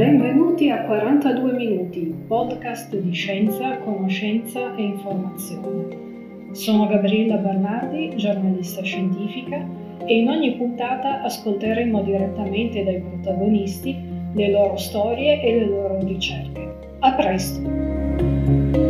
Benvenuti a 42 minuti, podcast di scienza, conoscenza e informazione. Sono Gabriella Bernardi, giornalista scientifica, e in ogni puntata ascolteremo direttamente dai protagonisti le loro storie e le loro ricerche. A presto!